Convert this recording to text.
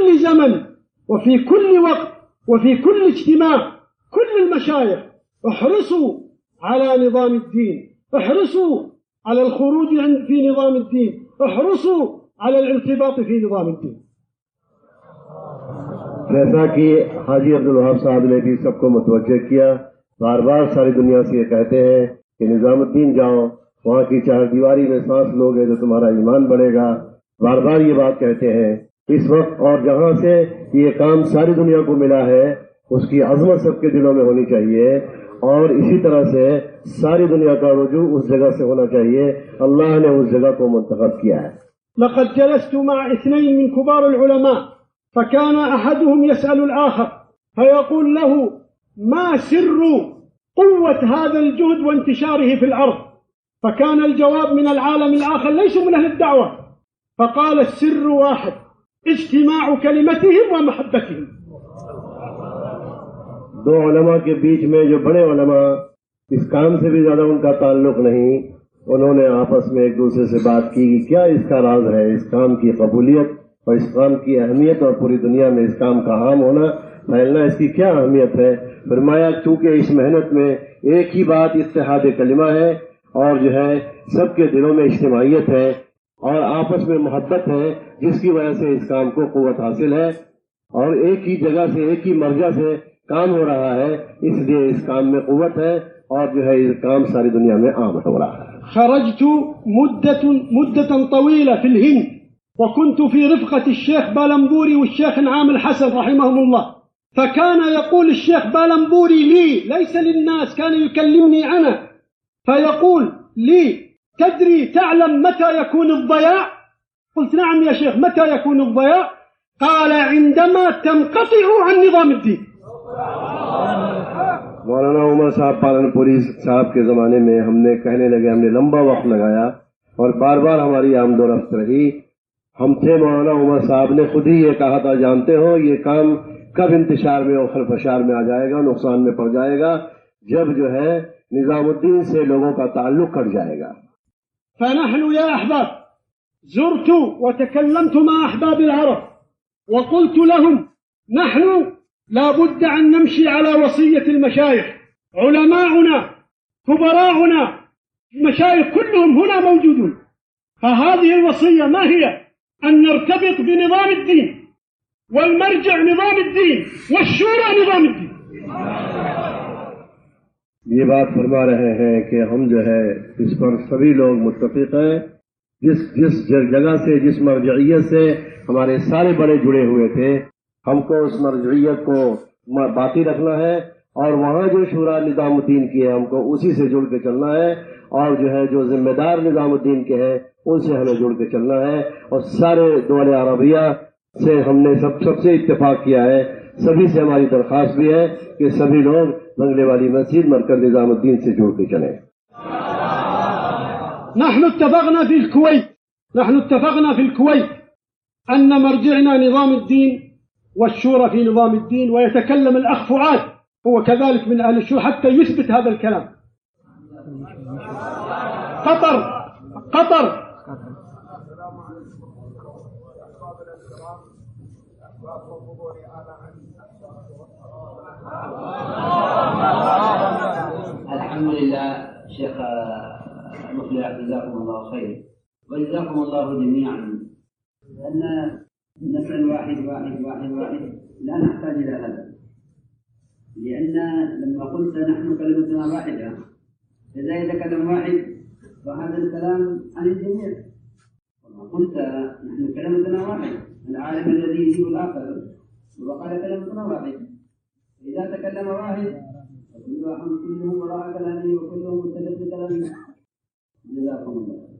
كل زمن وفي كل وقت وفي كل اجتماع كل المشايخ، احرصوا على نظام الدين، احرصوا على الخروج في نظام الدين، احرصوا على الارتباط في نظام الدين. جیسا کہ حاجی عبدالوہاب صاحب نے بھی سب کو متوجہ کیا، بار بار ساری دنیا سے یہ کہتے ہیں کہ نظام الدین جاؤ، وہاں کی چار دیواری میں سانس لوگ ہے جو تمہارا ایمان بڑھے گا۔ بار بار یہ بات کہتے ہیں اس وقت اور جہاں سے یہ کام ساری دنیا کو ملا ہے، اس کی عظمت سب کے دلوں میں ہونی چاہیے اور اسی طرح سے ساری دنیا کا رجوع اس جگہ سے ہونا چاہیے۔ اللہ نے اس جگہ کو منتخب کیا ہے۔ لقد جلست مع اثنين من كبار العلماء، فكان أحدهم يسأل الآخر، فيقول له، ما سر قوة هذا الجهد وانتشاره في الأرض؟ فكان الجواب من العالم الآخر ليسوا من أهل الدعوة. فقال، السر واحد. اجتماع كلمتهم ومحبتهم. دو علماء کے بیچ میں جو بڑے علماء اس کام سے بھی زیادہ ان کا تعلق نہیں، انہوں نے آپس میں ایک دوسرے سے بات کی کہ کیا اس کا راز ہے؟ اس کام کی قبولیت اور اس کام کی اہمیت اور پوری دنیا میں اس کام کا عام ہونا۔ پھیلنا اس کی کیا اہمیت ہے؟ فرمایا، چونکہ اس محنت میں ایک ہی بات اتحاد کلمہ ہے اور جو ہے سب کے دلوں میں اجتماعیت ہے اور آپس میں محبت ہے جس کی وجہ سے اس کام کو قوت حاصل ہے اور ایک ہی جگہ سے ایک ہی مرجع سے کام ہو رہا ہے اس لیے اس کام میں قوت ہے اور جو ہے یہ کام ساری دنیا میں عام ہو رہا ہے۔ خرجت مدة, مدة طويلة في الهند وكنت في رفقة الشيخ بالنبوري والشيخ نعام الحسن رحمهم الله. فكان يقول الشيخ بالنبوري لي ليس للناس كان يكلمني أنا. فيقول لي تدري تعلم متى يكون الضياع؟ قلت نعم يا شيخ متى يكون الضياع قال عندما تنقطع عن نظام الدين. مولانا عمر صاحب پالن پوری صاحب کے زمانے میں ہم نے کہنے لگے ہم نے لمبا وقت لگایا اور بار بار ہماری آمد و رفت رہی۔ ہم تھے مولانا عمر صاحب نے خود ہی یہ کہا تھا جانتے ہو یہ کام کب انتشار میں اور خلفشار میں آ جائے گا نقصان میں پڑ جائے گا جب جو ہے نظام الدین سے لوگوں کا تعلق کٹ جائے گا۔ فنحن يا أحباب زرت وتكلمت مع أحباب العرب وقلت لهم نحن لا بد أن نمشي على وصية المشايخ، علماؤنا، كبراؤنا، المشايخ كلهم هنا موجودون. فهذه الوصية ما هي؟ أن نرتبط بنظام الدين والمرجع نظام الدين والشورى نظام الدين. یہ بات فرما رہے ہیں کہ ہم جو ہے اس پر سبھی لوگ متفق ہیں۔ جس جس جگہ سے، جس مرجعیت سے ہمارے سارے بڑے جڑے ہوئے تھے، ہم کو اس مرجعیت کو باقی رکھنا ہے اور وہاں جو شورا نظام الدین کی ہے، ہم کو اسی سے جڑ کے چلنا ہے اور جو ہے، جو ذمہ دار نظام الدین کے ہیں، ان سے ہمیں جڑ کے چلنا ہے اور سارے دول عربیہ سے ہم نے سب سب سے اتفاق کیا ہے۔ سبھی سے ہماری درخواست بھی ہے کہ سبھی لوگ بنگلے والی مسجد مرکز نظام الدین سے جڑ کے چلیں۔ نحن اتفقنا في الكويت. نحن اتفقنا في الكويت أن مرجعنا نظام الدين والشورى في نظام الدين ويتكلم الأخ فؤاد. هو كذلك من أهل الشورى حتى يثبت هذا الكلام. قطر قطر. الحمد لله، شيخ مفلح جزاكم الله خير. وجزاكم الله جميعا. أن نسأل واحد واحد واحد واحد. لا نحتاج إلى هذا. لأن لما قلت نحن كلمتنا واحدة إذا يتكلم واحد، فهذا الكلام عن الجميع. وما قلت نحن كلمتنا واحد، العالم الذي يجيب الآخر، وقال كلمتنا واحد. إذا تكلم واحد، فكل واحد، كلهم وراء كلامه، وكلهم متفق بكلامه جزاكم الله